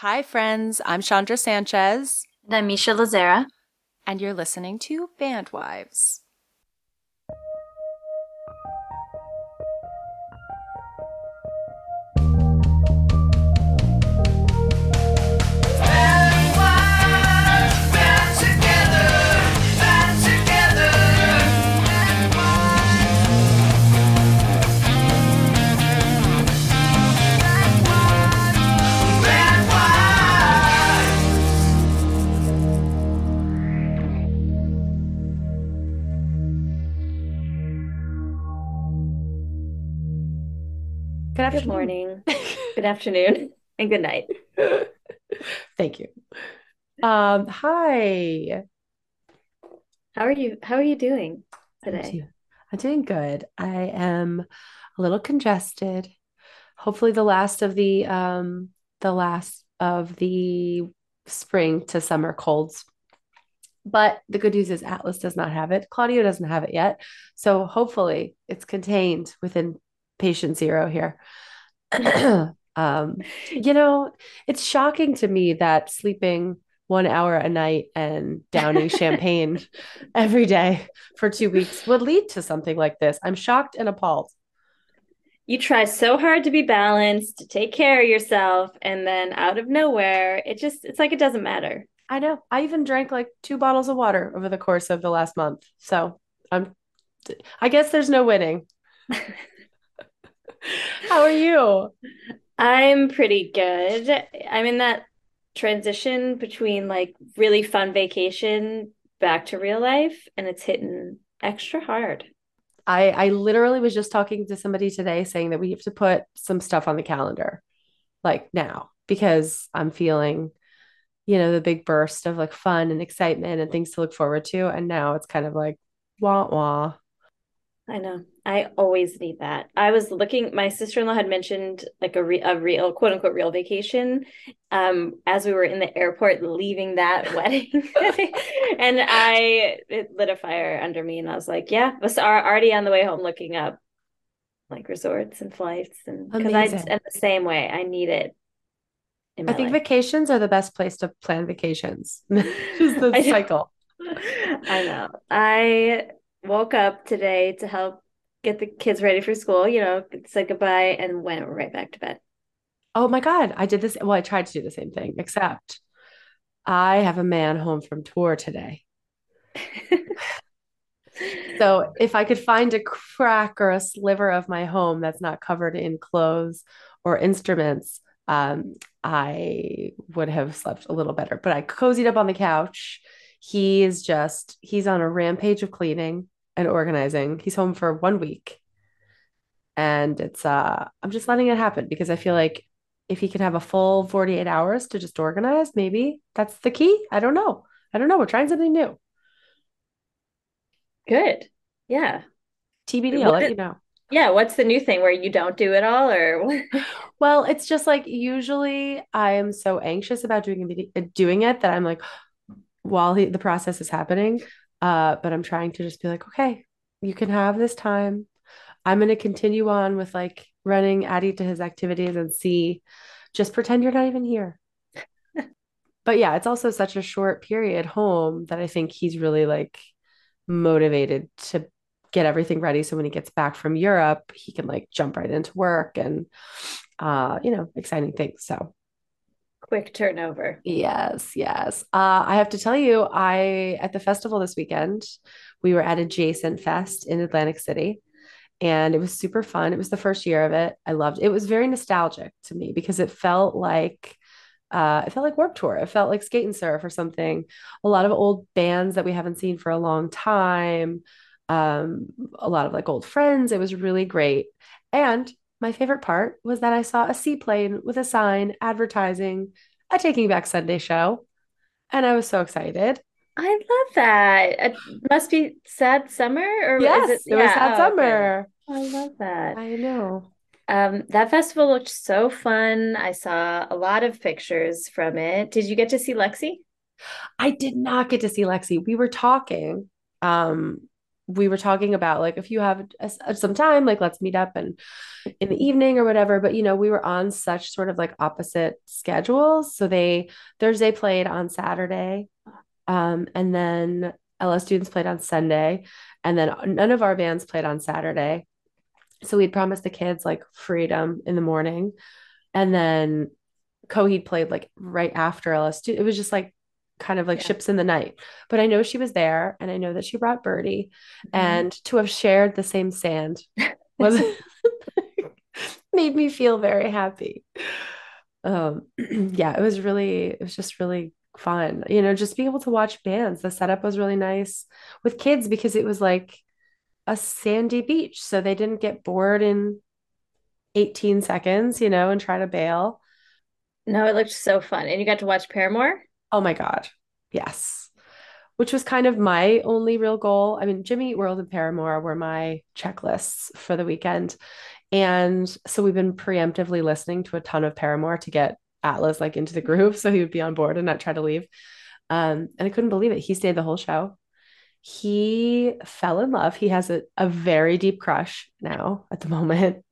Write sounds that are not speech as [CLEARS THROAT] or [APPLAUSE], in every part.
Hi, friends. I'm Chondra Sanchez. And I'm Misha Lazera. And you're listening to Bandwives. Good afternoon. Good morning. good afternoon. [LAUGHS] And good night. [LAUGHS] Thank you. Um, hi. How are you? How are you doing today? I'm, do- I'm doing good. I am a little congested. Hopefully the last of the um the last of the spring to summer colds. But the good news is Atlas does not have it. Claudio doesn't have it yet. So hopefully it's contained within patient zero here. [CLEARS THROAT] um, you know, it's shocking to me that sleeping one hour a night and downing [LAUGHS] champagne every day for two weeks would lead to something like this. I'm shocked and appalled. You try so hard to be balanced, to take care of yourself, and then out of nowhere, it just, it's like it doesn't matter. I know. I even drank like two bottles of water over the course of the last month. So I'm, I guess there's no winning. [LAUGHS] How are you? I'm pretty good. I'm in that transition between like really fun vacation back to real life, and it's hitting extra hard. I I literally was just talking to somebody today saying that we have to put some stuff on the calendar like now because I'm feeling you know the big burst of like fun and excitement and things to look forward to and now it's kind of like wah wah I know. I always need that. I was looking. My sister in law had mentioned like a, re, a real quote unquote real vacation, um, as we were in the airport leaving that [LAUGHS] wedding, [LAUGHS] and I it lit a fire under me, and I was like, yeah, was already on the way home looking up like resorts and flights, and because I am the same way. I need it. I think life. vacations are the best place to plan vacations. [LAUGHS] Just the cycle. I know. I woke up today to help get the kids ready for school, you know, said goodbye and went right back to bed. Oh my God. I did this. Well, I tried to do the same thing, except I have a man home from tour today. [LAUGHS] so if I could find a crack or a sliver of my home that's not covered in clothes or instruments, um, I would have slept a little better. But I cozied up on the couch. He is just, he's on a rampage of cleaning and organizing. He's home for one week. And it's uh I'm just letting it happen because I feel like if he can have a full 48 hours to just organize, maybe that's the key. I don't know. I don't know. We're trying something new. Good. Yeah. TBD, I'll let you know. Yeah, what's the new thing where you don't do it all or [LAUGHS] Well, it's just like usually I am so anxious about doing doing it that I'm like while he, the process is happening, uh, but I'm trying to just be like, okay, you can have this time. I'm going to continue on with like running Addie to his activities and see, just pretend you're not even here. [LAUGHS] but yeah, it's also such a short period home that I think he's really like motivated to get everything ready. So when he gets back from Europe, he can like jump right into work and, uh, you know, exciting things. So quick turnover. Yes, yes. Uh, I have to tell you, I at the festival this weekend, we were at Adjacent Fest in Atlantic City, and it was super fun. It was the first year of it. I loved it. It was very nostalgic to me because it felt like uh, it felt like Warped Tour. It felt like Skate and Surf or something. A lot of old bands that we haven't seen for a long time. Um, a lot of like old friends. It was really great. And my favorite part was that I saw a seaplane with a sign advertising a Taking Back Sunday show. And I was so excited. I love that. It must be sad summer or yes, it, it yeah. was sad oh, summer. Okay. I love that. I know. Um, that festival looked so fun. I saw a lot of pictures from it. Did you get to see Lexi? I did not get to see Lexi. We were talking um we were talking about like if you have a, some time like let's meet up and in the evening or whatever but you know we were on such sort of like opposite schedules. So they thursday played on saturday um, and then L.S. Dunes played on sunday and then none of our bands played on saturday. So we'd promised the kids like freedom in the morning and then coheed played like right after ls it was just like kind of like yeah. ships in the night. But I know she was there and I know that she brought Birdie mm-hmm. and to have shared the same sand [LAUGHS] was made me feel very happy. Um [CLEARS THROAT] yeah, it was really it was just really fun. You know, just being able to watch bands. The setup was really nice with kids because it was like a sandy beach. So they didn't get bored in 18 seconds, you know, and try to bail. No, it looked so fun. And you got to watch Paramore? Oh my God. Yes. Which was kind of my only real goal. I mean, Jimmy World and Paramore were my checklists for the weekend. And so we've been preemptively listening to a ton of Paramore to get Atlas like into the groove so he would be on board and not try to leave. Um, and I couldn't believe it. He stayed the whole show. He fell in love. He has a, a very deep crush now at the [LAUGHS] moment.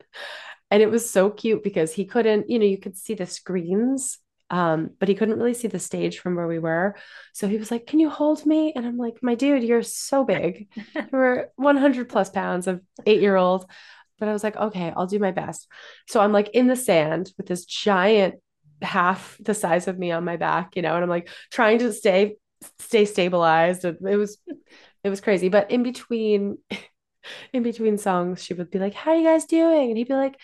And it was so cute because he couldn't, you know, you could see the screens um, but he couldn't really see the stage from where we were. So he was like, Can you hold me? And I'm like, My dude, you're so big. [LAUGHS] We're 100 plus pounds of eight year old. But I was like, Okay, I'll do my best. So I'm like in the sand with this giant half the size of me on my back, you know, and I'm like trying to stay stay stabilized. And it was it was crazy. But in between [LAUGHS] in between songs, she would be like, How are you guys doing? And he'd be like,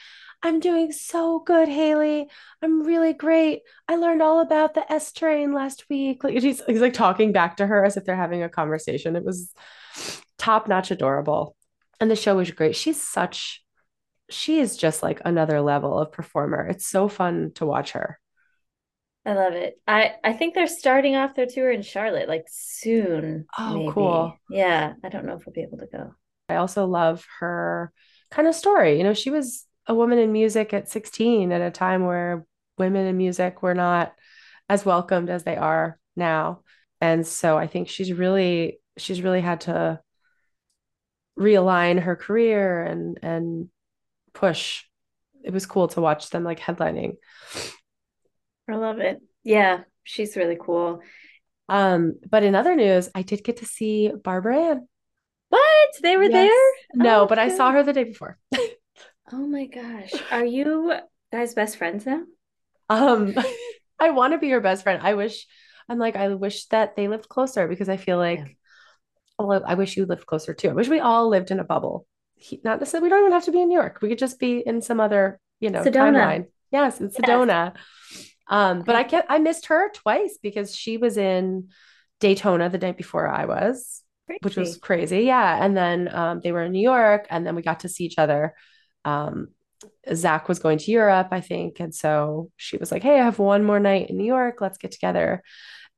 I'm doing so good, Hayley. I'm really great. I learned all about the S train last week. Like he's, he's like talking back to her as if they're having a conversation. It was top notch adorable. And the show was great. She's such, she is just like another level of performer. It's so fun to watch her. I love it. I I think they're starting off their tour in Charlotte like soon. Oh, maybe. cool. Yeah, I don't know if we'll be able to go. I also love her kind of story. You know, she was a woman in music at 16 at a time where women in music were not as welcomed as they are now. And so I think she's really she's really had to realign her career and and push. It was cool to watch them like headlining. I love it. Yeah, she's really cool. Um, but in other news, I did get to see Barbara Ann. What? They were yes. there? No, oh, but I saw her the day before. [LAUGHS] Oh my gosh. Are you guys best friends now? Um [LAUGHS] I want to be your best friend. I wish I'm like I wish that they lived closer because I feel like yeah. well, I wish you lived closer too. I wish we all lived in a bubble. He, not necessarily we don't even have to be in New York. We could just be in some other, you know, Sedona. timeline. Yes, in Sedona. Yes. Um, but I can't I missed her twice because she was in Daytona the night before I was, crazy. which was crazy. Yeah. And then um, they were in New York and then we got to see each other um, Zach was going to Europe, I think. And so she was like, Hey, I have one more night in New York. Let's get together.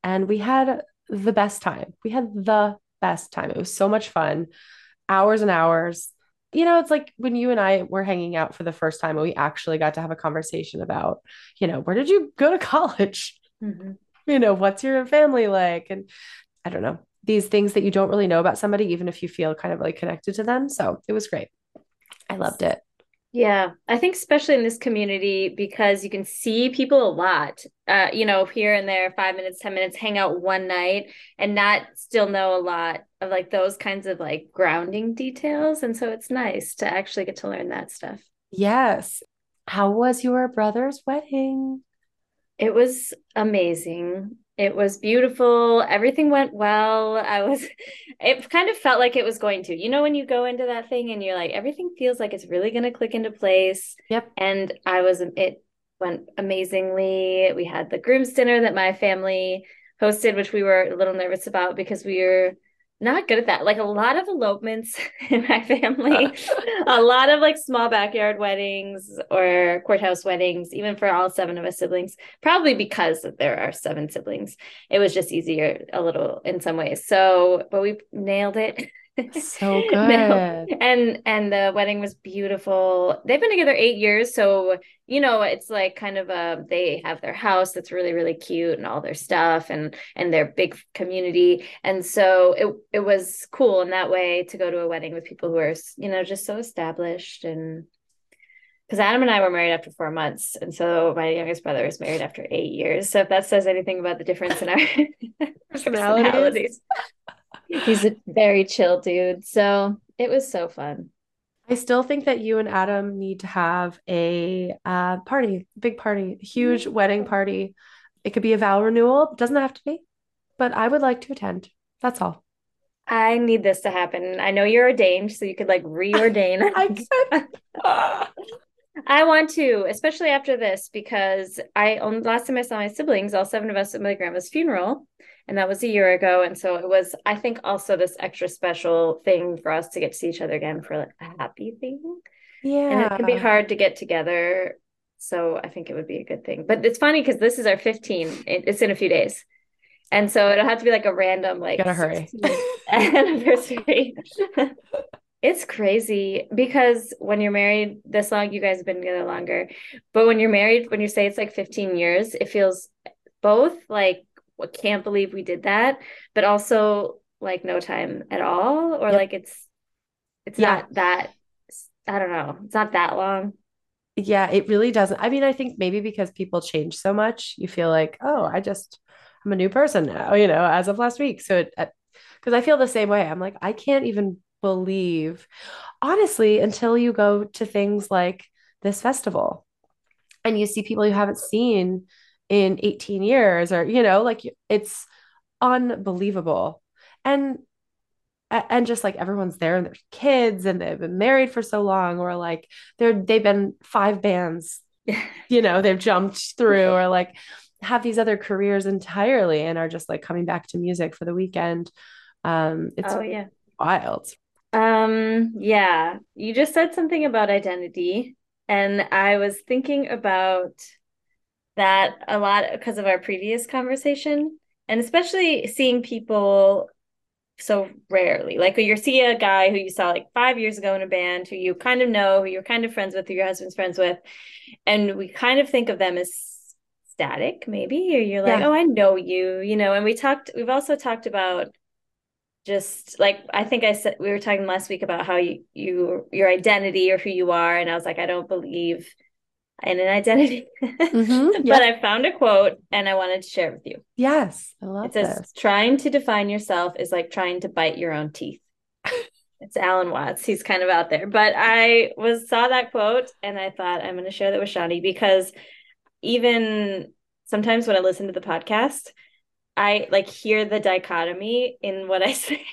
And we had the best time. We had the best time. It was so much fun, hours and hours. You know, it's like when you and I were hanging out for the first time and we actually got to have a conversation about, you know, where did you go to [LAUGHS] college? Mm-hmm. You know, what's your family like? And I don't know, these things that you don't really know about somebody, even if you feel kind of like connected to them. So it was great. I loved it. Yeah, I think especially in this community because you can see people a lot, uh, you know, here and there, five minutes, 10 minutes, hang out one night and not still know a lot of like those kinds of like grounding details. And so it's nice to actually get to learn that stuff. Yes. How was your brother's wedding? It was amazing. It was beautiful. Everything went well. I was, [LAUGHS] it kind of felt like it was going to. You know, when you go into that thing and you're like, everything feels like it's really going to click into place. Yep. And I was, it went amazingly. We had the groom's dinner that my family hosted, which we were a little nervous about because we were not good at that. Like a lot of elopements [LAUGHS] in my family, [LAUGHS] a lot of like small backyard weddings or courthouse weddings, even for all seven of us siblings, probably because there are seven siblings. It was just easier a little in some ways. So, but we nailed it. [LAUGHS] It's so [LAUGHS] good. No. And and the wedding was beautiful. They've been together eight years, so you know it's like kind of a they have their house that's really really cute and all their stuff and and their big community. And so it it was cool in that way to go to a wedding with people who are you know just so established and because Adam and I were married after four months, and so my youngest brother was married after eight years. So if that says anything about the difference in our [LAUGHS] personalities, he's a very chill dude. So it was so fun. I still think that you and Adam need to have a uh, party, big party, huge mm-hmm. wedding party. It could be a vow renewal, it doesn't have to be, but I would like to attend. That's all. I need this to happen. I know you're ordained, so you could like reordain. [LAUGHS] I could. [LAUGHS] I want to, especially after this, because I last time I saw my siblings, all seven of us at my grandma's funeral, and that was a year ago. And so it was, I think, also this extra special thing for us to get to see each other again for like a happy thing. Yeah, and it can be hard to get together, so I think it would be a good thing. But it's funny because this is our 15. It's in a few days. And so it'll have to be like a random, like, gotta hurry [LAUGHS] anniversary. [LAUGHS] It's crazy because when you're married this long, you guys have been together longer. But when you're married, when you say it's like 15 years, it feels both like, what can't believe we did that, but also like no time at all, or like it's it's yeah. not that I don't know, it's not that long. Yeah, it really doesn't. I mean, I think maybe because people change so much, you feel like, oh, I just I'm a new person now, you know, as of last week. So it because I feel the same way. I'm like, I can't even believe, honestly, until you go to things like this festival and you see people you haven't seen in 18 years or, you know, like it's unbelievable. And and just like everyone's there and there's kids and they've been married for so long or like they're they've been five bands [LAUGHS] you know they've jumped through or like have these other careers entirely and are just like coming back to music for the weekend. Um it's oh yeah. wild. Um, yeah, you just said something about identity, and I was thinking about that a lot because of our previous conversation, and especially seeing people so rarely. Like you see a guy who you saw like five years ago in a band, who you kind of know, who you're kind of friends with, who your husband's friends with, and we kind of think of them as static, maybe, or you're like, yeah. oh, I know you, you know. And we talked. We've also talked about just like I think I said we were talking last week about how you, you your identity or who you are, and I was like, I don't believe in an identity. Mm-hmm, yeah. [LAUGHS] but I found a quote and I wanted to share it with you. Yes, I love it. Says, this. "Trying to define yourself is like trying to bite your own teeth." [LAUGHS] it's Alan Watts. He's kind of out there, but I was saw that quote and I thought I'm going to share that with Shani because even sometimes when I listen to the podcast, I like hear the dichotomy in what I [LAUGHS] say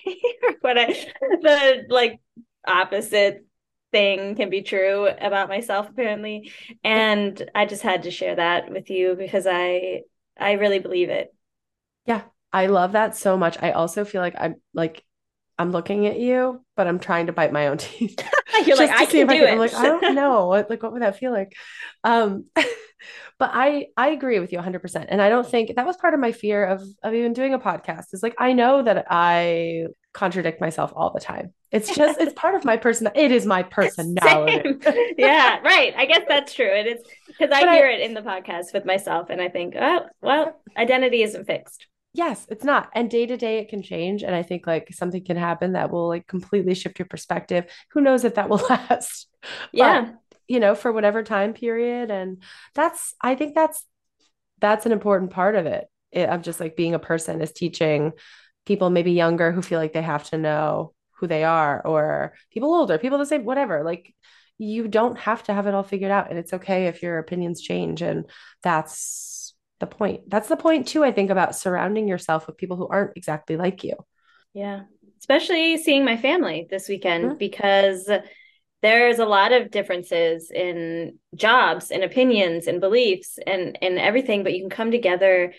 or what I the like opposite thing can be true about myself apparently and I just had to share that with you because I I really believe it. Yeah, I love that so much. I also feel like I'm like I'm looking at you, but I'm trying to bite my own [LAUGHS] teeth. [LAUGHS] You're like, I can do I can. it. I'm like, I don't know. [LAUGHS] What, like, what would that feel like? Um, but I, I agree with you 100%. And I don't think that was part of my fear of, of even doing a podcast is like, I know that I contradict myself all the time. It's [LAUGHS] just, it's part of my person. It is my personality. yeah, [LAUGHS] right. I guess that's true. It is because I hear I, it in the podcast with myself and I think, oh, well, identity isn't fixed yes it's not and day to day it can change and i think like something can happen that will like completely shift your perspective who knows if that will [LAUGHS] last yeah but, you know for whatever time period and that's i think that's that's an important part of it, it of just like being a person is teaching people maybe younger who feel like they have to know who they are or people older people the same whatever like you don't have to have it all figured out and it's okay if your opinions change and that's the point. That's the point too, I think, about surrounding yourself with people who aren't exactly like you. Yeah. Especially seeing my family this weekend mm-hmm. because there's a lot of differences in jobs and opinions and beliefs and and everything, but you can come together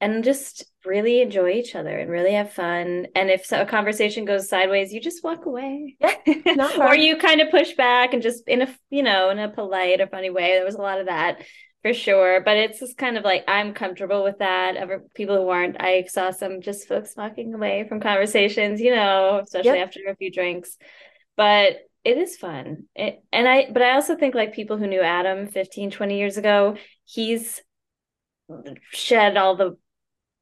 and just really enjoy each other and really have fun. And if a conversation goes sideways, you just walk away. Yeah, [LAUGHS] or you kind of push back and just in a you know in a polite or funny way. There was a lot of that, for sure. But it's just kind of like I'm comfortable with that. Ever people who aren't, I saw some just folks walking away from conversations, you know, especially yep. after a few drinks. But it is fun. It, and I but I also think like people who knew Adam 15, 20 years ago, he's shed all the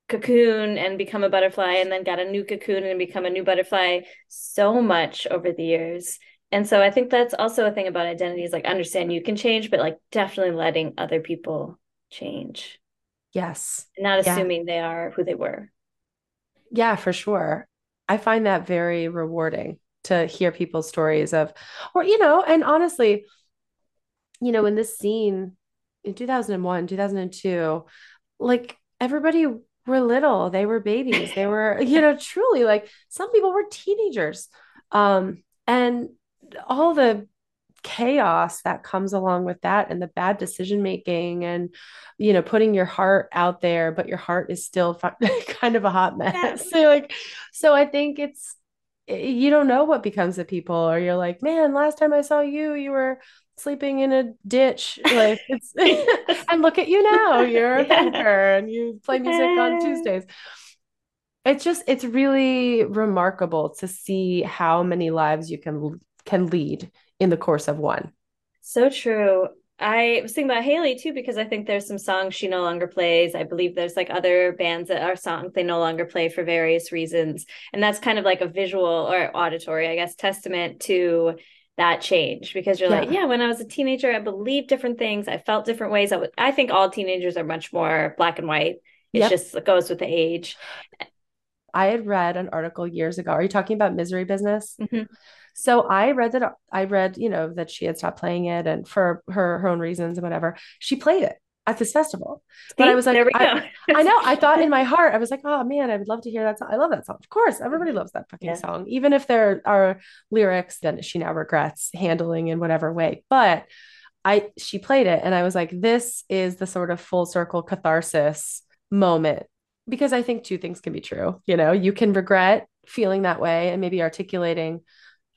cocoon and become a butterfly and then got a new cocoon and become a new butterfly so much over the years. And so i think that's also a thing about identity is like understand you can change but like definitely letting other people change. Yes. Not assuming yeah. they are who they were. Yeah for sure. I find that very rewarding to hear people's stories of or you know and honestly you know in this scene in 2001 2002 like everybody were little they were babies they were [LAUGHS] you know truly like some people were teenagers. Um and all the chaos that comes along with that and the bad decision making and you know putting your heart out there but your heart is still [LAUGHS] kind of a hot mess. [LAUGHS] So like so i think it's you don't know what becomes of people or you're like man last time i saw you you were sleeping in a ditch [LAUGHS] like it's [LAUGHS] and look at you now you're a banker and you play music on tuesdays. It's just it's really remarkable to see how many lives you can can lead in the course of one. So true. I was thinking about Hayley too because I think there's some songs she no longer plays. I believe there's like other bands that are songs they no longer play for various reasons. And that's kind of like a visual or auditory, I guess, testament to that change because you're yeah. like, yeah, when I was a teenager, I believed different things. I felt different ways. I, I think all teenagers are much more black and white. It yep. just it goes with the age. I had read an article years ago. Are you talking about Misery Business? Mm-hmm. So I read that I read, you know, that she had stopped playing it and for her her own reasons and whatever. She played it at this festival. But I was like, I, I, know. I thought in [LAUGHS] my heart, I was like, oh man, I would love to hear that song. I love that song. Of course, everybody loves that fucking yeah. song, even if there are lyrics that she now regrets handling in whatever way. But I, she played it, and I was like, this is the sort of full circle catharsis moment because I think two things can be true. You know, you can regret feeling that way and maybe articulating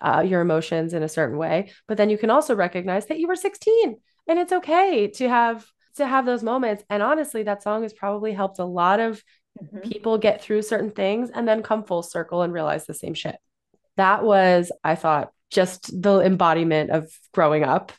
uh, your emotions in a certain way, but then you can also recognize that you were 16 and it's okay to have to have those moments. And honestly, that song has probably helped a lot of mm-hmm. people get through certain things and then come full circle and realize the same shit. That was, I thought, just the embodiment of growing up.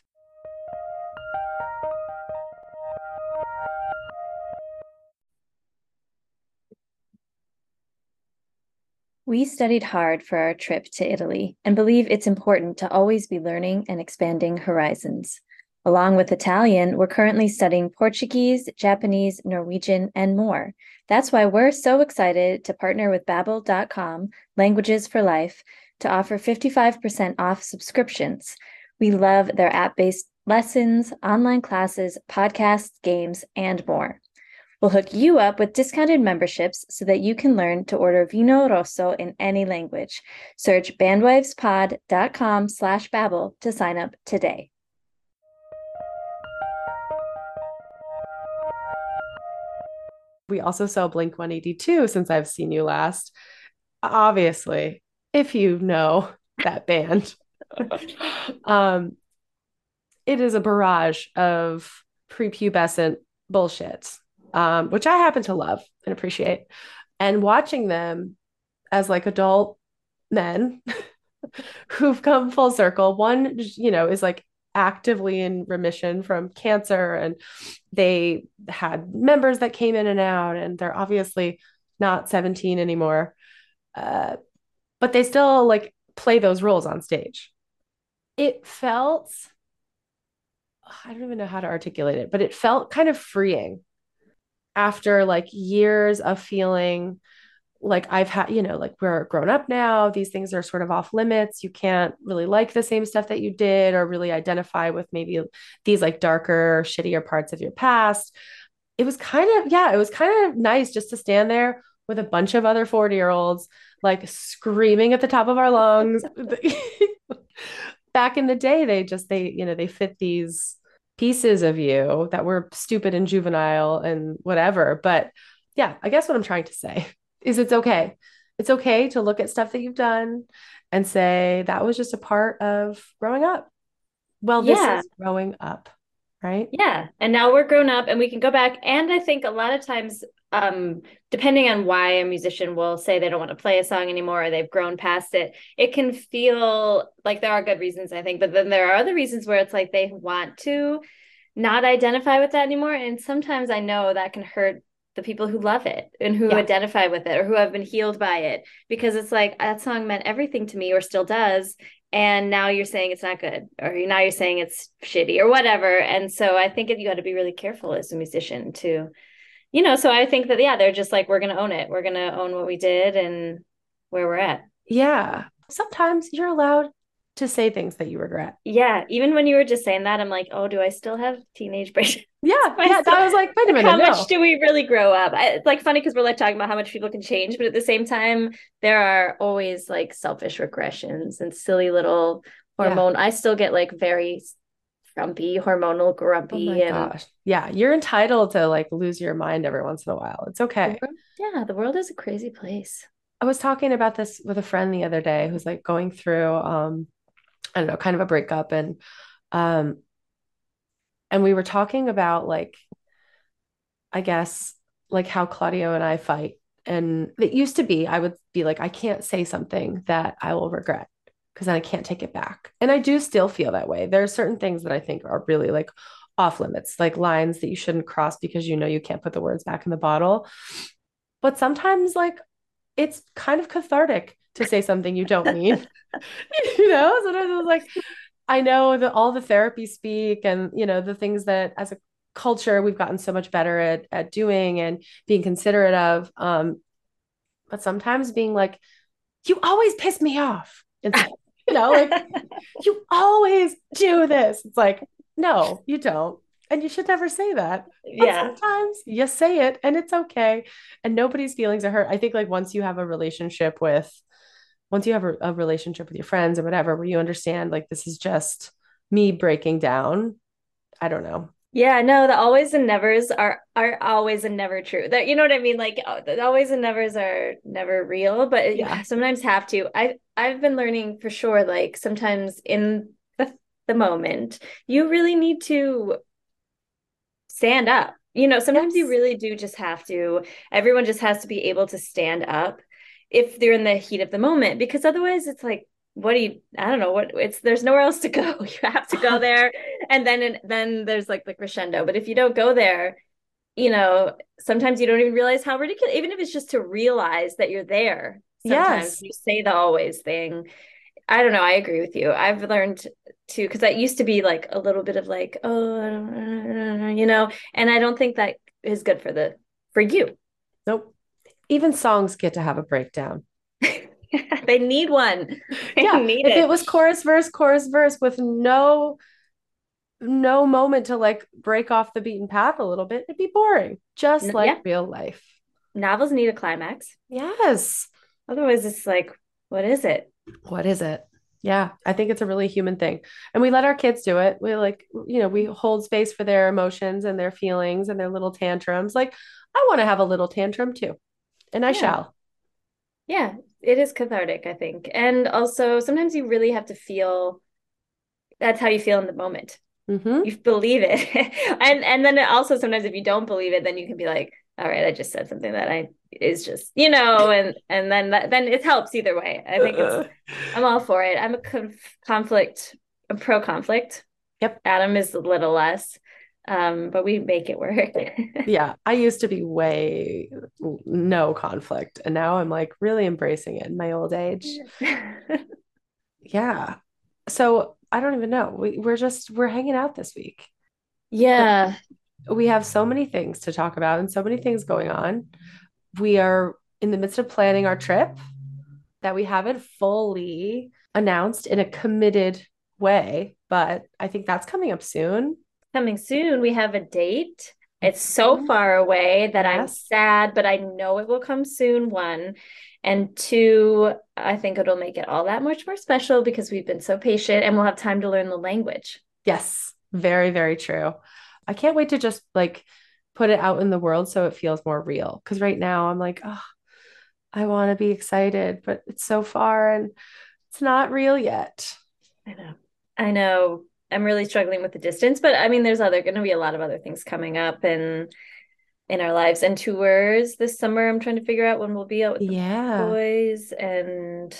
We studied hard for our trip to Italy and believe it's important to always be learning and expanding horizons. Along with Italian, we're currently studying Portuguese, Japanese, Norwegian, and more. That's why we're so excited to partner with Babbel.com, Languages for Life, to offer 55% off subscriptions. We love their app-based lessons, online classes, podcasts, games, and more. We'll hook you up with discounted memberships so that you can learn to order Vino Rosso in any language. Search bandwivespod.com slash Babbel to sign up today. We also saw Blink 182 since I've seen you last. Obviously, if you know that band, [LAUGHS] um, it is a barrage of prepubescent bullshit, um, which I happen to love and appreciate. And watching them as like adult men [LAUGHS] who've come full circle, one, you know, is like actively in remission from cancer and they had members that came in and out and they're obviously not 17 anymore. Uh, but they still like play those roles on stage. It felt i don't even know how to articulate it but it felt kind of freeing after like years of feeling like I've had, you know, like we're grown up now, these things are sort of off limits. You can't really like the same stuff that you did or really identify with maybe these like darker, shittier parts of your past. It was kind of, yeah, it was kind of nice just to stand there with a bunch of other 40 year olds, like screaming at the top of our lungs. [LAUGHS] [LAUGHS] Back in the day, they just, they, you know, they fit these pieces of you that were stupid and juvenile and whatever. But yeah, I guess what I'm trying to say is it's okay. It's okay to look at stuff that you've done and say that was just a part of growing up. Well, this yeah. is growing up. right? Yeah. And now we're grown up and we can go back. And I think a lot of times, um, depending on why a musician will say they don't want to play a song anymore or they've grown past it, it can feel like there are good reasons, I think. But then there are other reasons where it's like they want to not identify with that anymore. And sometimes I know that can hurt the people who love it and who yeah. identify with it or who have been healed by it. Because it's like that song meant everything to me or still does. And now you're saying it's not good or now you're saying it's shitty or whatever. And so i think if you got to be really careful as a musician to you know so i think that yeah they're just like we're going to own it. We're going to own what we did and where we're at. Yeah. Sometimes you're allowed to say things that you regret. Yeah, even when you were just saying that, I'm like, oh, do I still have teenage [LAUGHS] brain? Yeah, yeah. Still, I was like, wait a minute. How no. much do we really grow up? I, it's like funny because we're like talking about how much people can change, but at the same time, there are always like selfish regressions and silly little hormone. Yeah. I still get like very grumpy, hormonal grumpy. Oh my and, gosh. Yeah, you're entitled to like lose your mind every once in a while. It's okay. Yeah, the world is a crazy place. I was talking about this with a friend the other day who's like going through um I don't know, kind of a breakup and um and we were talking about like I guess like how Claudio and I fight and it used to be I would be like I can't say something that I will regret because then I can't take it back. And I do still feel that way. There are certain things that I think are really like off limits, like lines that you shouldn't cross because you know you can't put the words back in the bottle. But sometimes like it's kind of cathartic to say something you don't mean. [LAUGHS] you know, sometimes I was like, I know that all the therapy speak and you know the things that as a culture we've gotten so much better at at doing and being considerate of. Um, but sometimes being like, you always piss me off. It's [LAUGHS] you know, like [LAUGHS] you always do this. It's like, no, you don't. And you should never say that. But yeah. Sometimes you say it and it's okay. And nobody's feelings are hurt. I think like once you have a relationship with once you have a, a relationship with your friends or whatever, where you understand like this is just me breaking down. I don't know. Yeah, no, the always and nevers are are always and never true. That you know what I mean? Like oh, the always and nevers are never real, but yeah. sometimes have to. I I've been learning for sure. Like sometimes in the, the moment, you really need to stand up. You know, sometimes yes. you really do just have to. Everyone just has to be able to stand up if they're in the heat of the moment because otherwise it's like what do you i don't know what it's there's nowhere else to go. [LAUGHS] You have to go there. And then and then there's like the crescendo. But if you don't go there you know sometimes you don't even realize how ridiculous even if it's just to realize that you're there sometimes yes. you say the always thing. I don't know. I agree with you. I've learned to because that used to be like a little bit of like oh you know? And i don't think that is good for the for you. Nope even songs get to have a breakdown. [LAUGHS] they need one. They yeah. Need if it. it was chorus verse, chorus verse with no no moment to like break off the beaten path a little bit, it'd be boring. Just like yeah. real life. Novels need a climax. Yes. Otherwise it's like, what is it? What is it? Yeah, I think it's a really human thing. And we let our kids do it. We like, you know, we hold space for their emotions and their feelings and their little tantrums. Like, I want to have a little tantrum too and I yeah. shall. Yeah, it is cathartic, I think. And also sometimes you really have to feel that's how you feel in the moment. Mm-hmm. You believe it. [LAUGHS] and and then also sometimes if you don't believe it, then you can be like, all right, I just said something that I is just, you know, and and then that then it helps either way. I think it's [LAUGHS] I'm all for it. I'm a conf- conflict, a pro conflict. Yep. Adam is a little less um but we make it work. [LAUGHS] Yeah i used to be way no conflict and now i'm like really embracing it in my old age. [LAUGHS] Yeah. So i don't even know. We, we're just we're hanging out this week. Yeah. We have so many things to talk about and so many things going on. We are in the midst of planning our trip that we haven't fully announced in a committed way but i think that's coming up soon coming soon. We have a date. It's so mm-hmm. far away that yes. I'm sad, but I know it will come soon. One. And two, I think it'll make it all that much more special because we've been so patient and we'll have time to learn the language. Yes, very, very true. I can't wait to just like put it out in the world so it feels more real. Because right now I'm like, oh, I want to be excited, but it's so far and it's not real yet. I know. I know I'm really struggling with the distance, but I mean, there's other going to be a lot of other things coming up and in our lives and tours this summer. I'm trying to figure out when we'll be out with the Yeah. boys and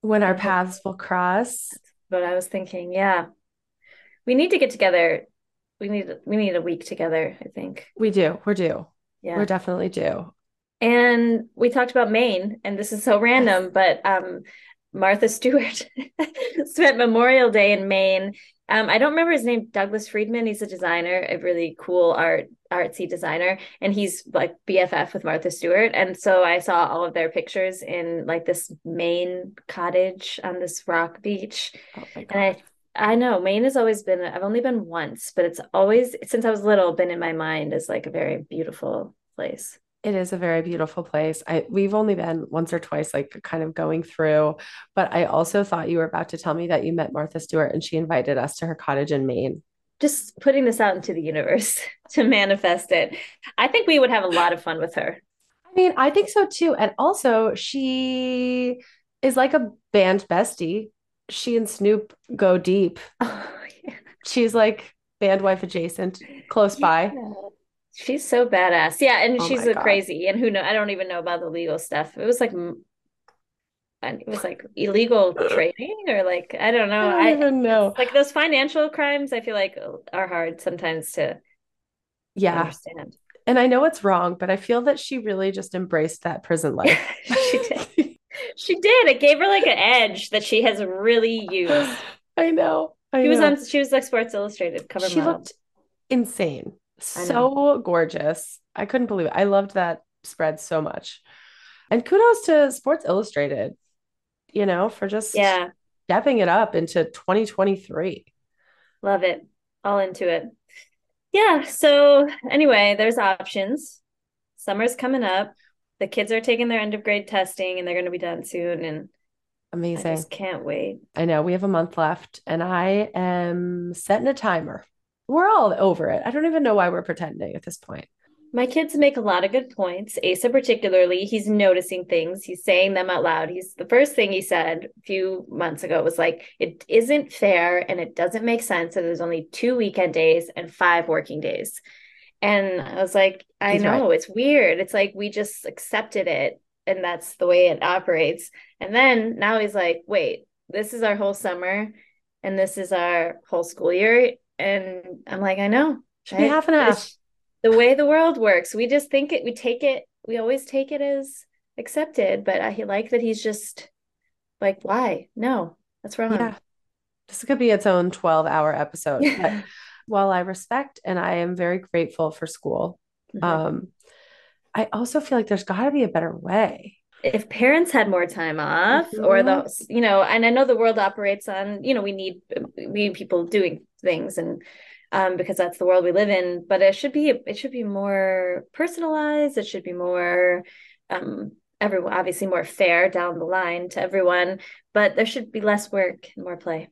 When our paths will cross. but I was thinking, yeah, we need to get together. We need we need a week together, I think. We do. We're due. Yeah, We're definitely due. And we talked about Maine, and this is so random, but um, Martha Stewart [LAUGHS] spent Memorial Day in Maine. Um, I don't remember his name, Douglas Friedman. He's a designer, a really cool art artsy designer, and he's like BFF with Martha Stewart. And so I saw all of their pictures in like this Maine cottage on this rock beach. Oh And I I know Maine has always been, I've only been once, but it's always since I was little been in my mind as like a very beautiful place. It is a very beautiful place. I we've only been once or twice, like kind of going through, but I also thought you were about to tell me that you met Martha Stewart and she invited us to her cottage in Maine. just putting this out into the universe [LAUGHS] to manifest it. I think we would have a lot of fun with her. I mean, I think so too. And also, she is like a band bestie. She and Snoop go deep. [LAUGHS] Oh, yeah. She's like band wife adjacent, close by. She's so badass. Yeah, and Oh she's a God. crazy. And who know? I don't even know about the legal stuff. It was like, and it was like illegal [SIGHS] trading or like I don't know. I know. don't I even know. like those financial crimes. I feel like uh, are hard sometimes to Yeah. understand. And I know it's wrong, but I feel that she really just embraced that prison life. [LAUGHS] She did. She did. It gave her like an edge that she has really used. [GASPS] I know. I She was on. She was like Sports Illustrated cover model. She model. looked insane. I. So gorgeous. I couldn't believe it. I loved that spread so much. And kudos to Sports Illustrated, you know, for just Yeah, stepping it up into 2023. love it. All into it. Yeah. So anyway, there's options. Summer's coming up. The kids are taking their end of grade testing, and they're going to be done soon. And I Amazing. just can't wait. I know we have a month left, and I am setting a timer. We're all over it. I don't even know why we're pretending at this point. My kids make a lot of good points. Asa, particularly, he's noticing things. He's saying them out loud. He's the first thing he said a few months ago was like, it isn't fair and it doesn't make sense that there's only two weekend days and five working days. And I was like, I He's right. know it's weird. It's like we just accepted it and that's the way it operates. And then now he's like, wait, this is our whole summer and this is our whole school year. And I'm like, I know. Should be half and half. the way the world works. We just think it, we take it, we always take it as accepted. But I like that he's just like, why? No, that's wrong. Yeah. This could be its own 12 hour episode. [LAUGHS] But while I respect and I am very grateful for school, Mhm. um, I also feel like there's got to be a better way. if parents had more time off or the you know and i know the world operates on you know we need we need people doing things and um because that's the world we live in but it should be it should be more personalized it should be more um everyone obviously more fair down the line to everyone but there should be less work and more play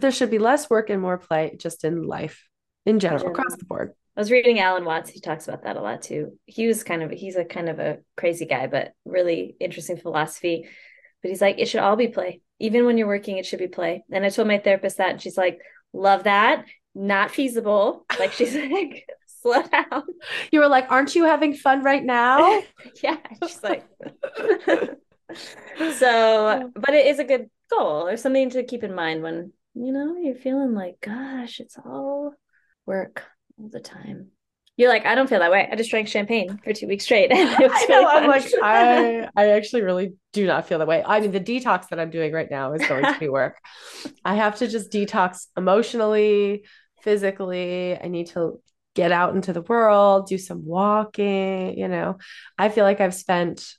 There should be less work and more play just in life in general, general. across the board. I was reading Alan Watts. He talks about that a lot too. He was kind of he's a kind of a crazy guy, but really interesting philosophy. But he's like, it should all be play. Even when you're working, it should be play. And I told my therapist that, and she's like, love that. Not feasible. Like she's [LAUGHS] like, slow down. You were like, aren't you having fun right now? [LAUGHS] yeah. She's like, [LAUGHS] so, but it is a good goal or something to keep in mind when you know you're feeling like, gosh, it's all work all the time. You're like, I don't feel that way. I just drank champagne for two weeks straight. [LAUGHS] I really know. I'm like, I, [LAUGHS] I actually really do not feel that way. I mean, the detox that I'm doing right now is going to be work. [LAUGHS] I have to just detox emotionally, physically. I need to get out into the world, do some walking. You know, I feel like I've spent,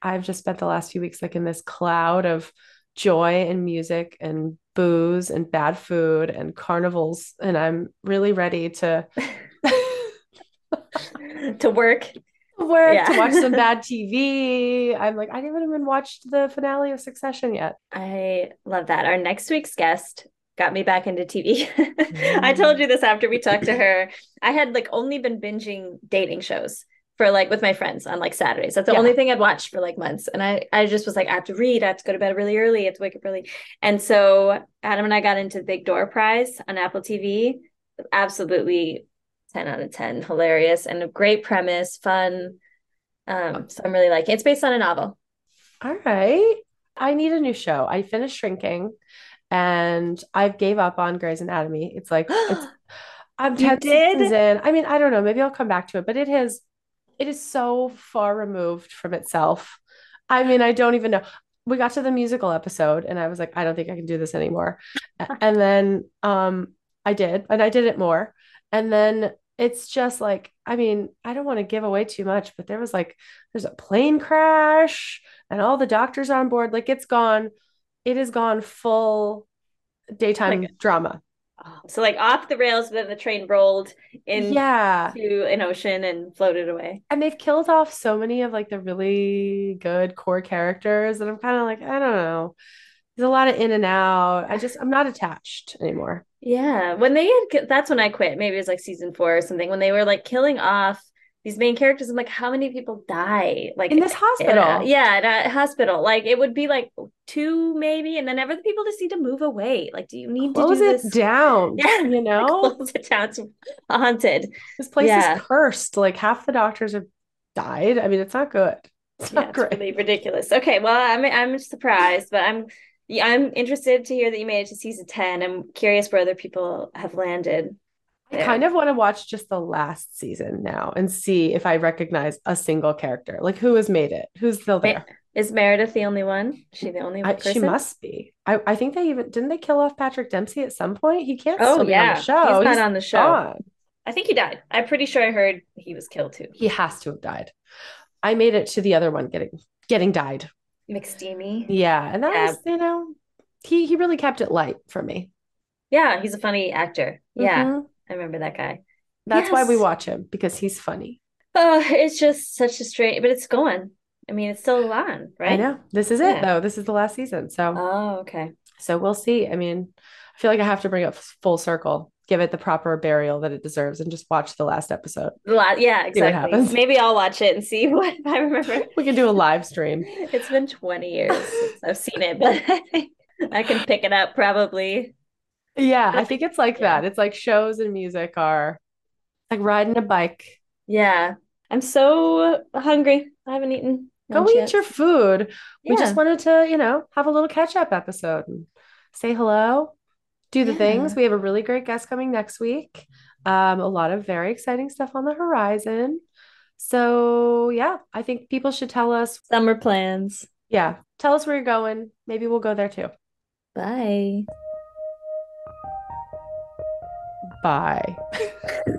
I've just spent the last few weeks like in this cloud of joy and music and booze and bad food and carnivals. And I'm really ready to. [LAUGHS] to work. work Yeah. to watch some [LAUGHS] bad TV. I'm like, I haven't even watched the finale of Succession yet. I love that. Our next week's guest got me back into TV. [LAUGHS] I told mm. you this after we talked to her. I had like only been binging dating shows for like with my friends on like Saturdays. That's the Yeah. only thing I'd watched for like months. And I I just was like, I have to read, I have to go to bed really early, I have to wake up early. And so Adam and I got into Big Door Prize on Apple TV. Absolutely 10 out of 10. Hilarious and a great premise, fun. Um, so I'm really liking it. It's based on a novel. All right. I need a new show. I finished Shrinking and I've gave up on Grey's Anatomy. It's like [GASPS] it's I'm You 10 seasons in. I mean, I don't know. Maybe I'll come back to it, but it has it is so far removed from itself. I mean, I don't even know. We got to the musical episode and I was like, I don't think I can do this anymore. And then um I did, and I did it more. And then it's just like, I mean, I don't want to give away too much, but there was like there's a plane crash and all the doctors on board. Like it's gone, it has gone full daytime Like- drama. Oh, so like off the rails, then the train rolled in Yeah. to an ocean and floated away. And they've killed off so many of like the really good core characters. And I'm kind of like, I don't know. There's a lot of in and out. I just, I'm not attached anymore. Yeah, when they had that's when I quit. Maybe it was like season four or something. When they were like killing off these main characters, I'm like, how many people die? Like In this in a- hospital. yeah, at a hospital. Like it would be like two maybe, and then ever the people just need to move away. Like, do you need Close to do it this? down. [LAUGHS] Yeah, You know, [LAUGHS] close it down. It's haunted. this place Yeah. is cursed. Like half the doctors have died. I mean, it's not good. It's Yeah, not it's great. really ridiculous. Okay, well, I'm I'm surprised, but I'm yeah, I'm interested to hear that you made it to season 10. I'm curious where other people have landed. I kind of want to watch just the last season now and see if I recognize a single character. Like who has made it? Who's still there? Is Meredith the only one? Is she the only one? person? she must be. I, I think they even didn't they kill off Patrick Dempsey at some point? He can't Oh still be yeah, on the show. he's not on the show. gone. I think he died. I'm pretty sure I heard he was killed too. He has to have died. I made it to the other one getting getting died. McSteamy. Yeah, and that Yeah. was, you know, he he really kept it light for me. Yeah, he's a funny actor. Yeah, Mhm. I remember that guy. That's why we watch him because he's funny. Oh, it's just such a strange, but it's going. I mean, it's still on, right? I know. This is it Yeah. though. This is the last season. So Oh, okay. so we'll see. I mean, I feel like I have to bring it full circle, give it the proper burial that it deserves, and just watch the last episode. La- yeah, exactly. Maybe I'll watch it and see [LAUGHS] what I remember. [LAUGHS] We can do a live stream. It's been 20 years [LAUGHS] since I've seen it, but I can pick it up probably. Yeah, I think it's like Yeah. that. It's like shows and music are like riding a bike. Yeah. I'm so hungry. I haven't eaten Go eat yet. your food. We just wanted to, you know, have a little catch up episode and say hello, do the things. We have a really great guest coming next week. Um, a lot of very exciting stuff on the horizon. So, yeah, I think people should tell us, Summer plans. yeah, tell us where you're going. Maybe we'll go there too. Bye. Bye. [LAUGHS]